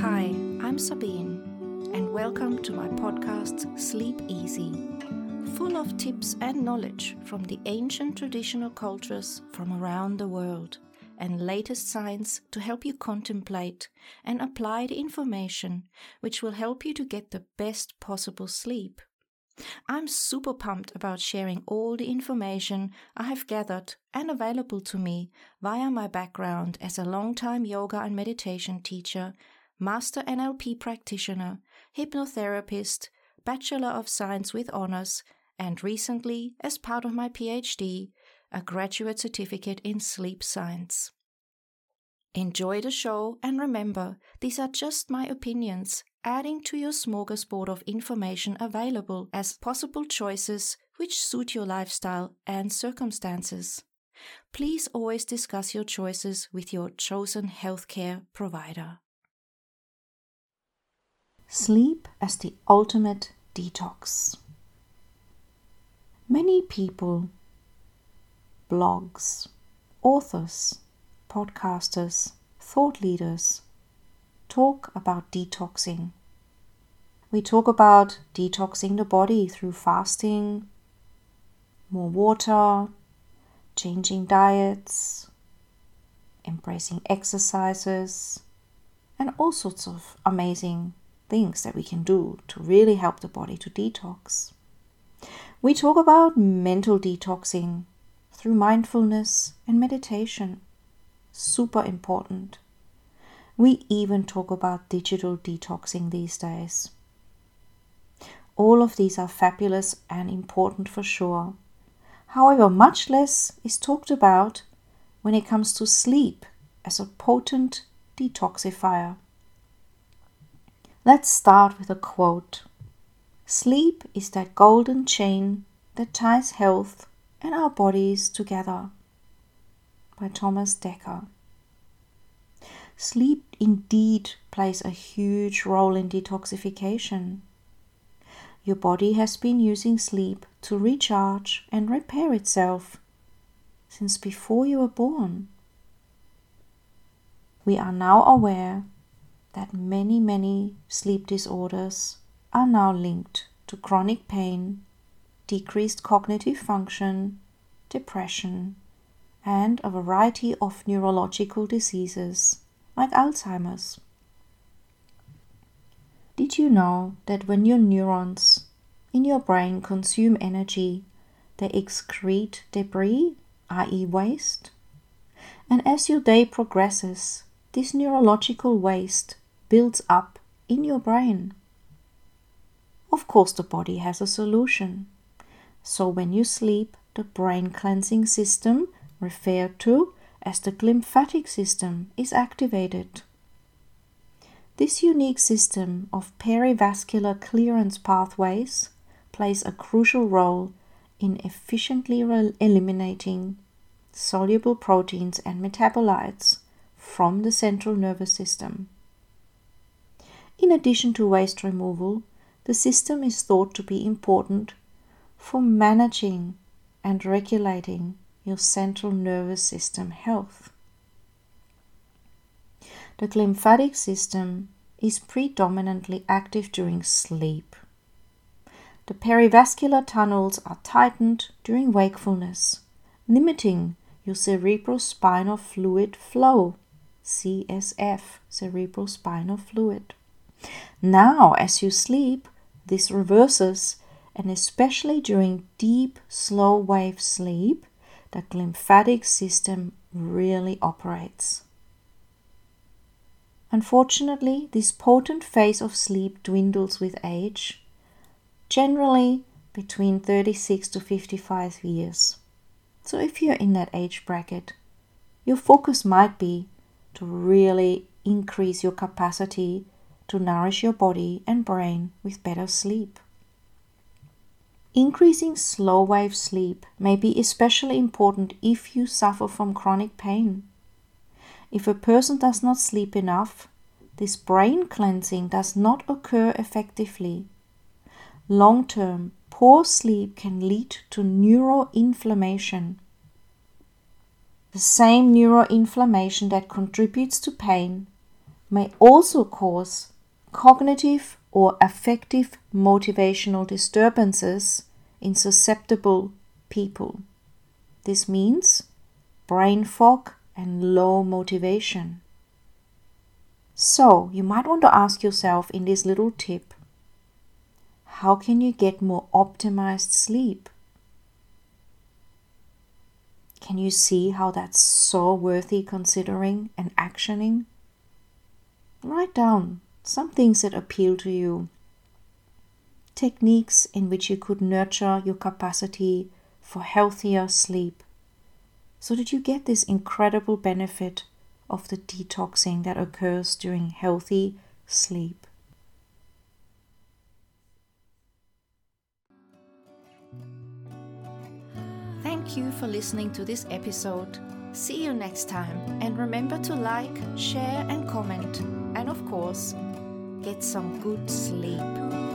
Hi, I'm Sabine, and welcome to my podcast Sleep Easy, full of tips and knowledge from the ancient traditional cultures from around the world and latest science to help you contemplate and apply the information which will help you to get the best possible sleep. I'm super pumped about sharing all the information I have gathered and available to me via my background as a long-time yoga and meditation teacher Master NLP practitioner, hypnotherapist, Bachelor of Science with honors, and recently, as part of my PhD, a graduate certificate in sleep science. Enjoy the show and remember, these are just my opinions, adding to your smorgasbord of information available as possible choices which suit your lifestyle and circumstances. Please always discuss your choices with your chosen healthcare provider. Sleep as the ultimate detox. Many people, blogs, authors, podcasters, thought leaders talk about detoxing. We talk about detoxing the body through fasting, more water, changing diets, embracing exercises, and all sorts of amazing things that we can do to really help the body to detox. We talk about mental detoxing through mindfulness and meditation. Super important. We even talk about digital detoxing these days. All of these are fabulous and important for sure. However, much less is talked about when it comes to sleep as a potent detoxifier. Let's start with a quote Sleep is that golden chain that ties health and our bodies together. By Thomas Dekker. Sleep indeed plays a huge role in detoxification. Your body has been using sleep to recharge and repair itself since before you were born. We are now aware that many, many sleep disorders are now linked to chronic pain, decreased cognitive function, depression, and a variety of neurological diseases like Alzheimer's. Did you know that when your neurons in your brain consume energy, they excrete debris, i.e., waste? And as your day progresses, this neurological waste builds up in your brain. Of course, the body has a solution. So, when you sleep, the brain cleansing system, referred to as the glymphatic system, is activated. This unique system of perivascular clearance pathways plays a crucial role in efficiently eliminating soluble proteins and metabolites from the central nervous system. In addition to waste removal, the system is thought to be important for managing and regulating your central nervous system health. The glymphatic system is predominantly active during sleep. The perivascular tunnels are tightened during wakefulness, limiting your cerebrospinal fluid flow, CSF, cerebrospinal fluid. Now, as you sleep, this reverses, and especially during deep, slow wave sleep, the glymphatic system really operates. Unfortunately, this potent phase of sleep dwindles with age, generally between 36 to 55 years. So, if you're in that age bracket, your focus might be to really increase your capacity to nourish your body and brain with better sleep. Increasing slow wave sleep may be especially important if you suffer from chronic pain. If a person does not sleep enough, this brain cleansing does not occur effectively. Long term, poor sleep can lead to neuroinflammation. The same neuroinflammation that contributes to pain may also cause cognitive or affective motivational disturbances in susceptible people. This means brain fog and low motivation. So, you might want to ask yourself in this little tip how can you get more optimized sleep? Can you see how that's so worthy considering and actioning? Write down some things that appeal to you, techniques in which you could nurture your capacity for healthier sleep so that you get this incredible benefit of the detoxing that occurs during healthy sleep. Thank you for listening to this episode. See you next time, and remember to like, share, and comment, and of course, Get some good sleep.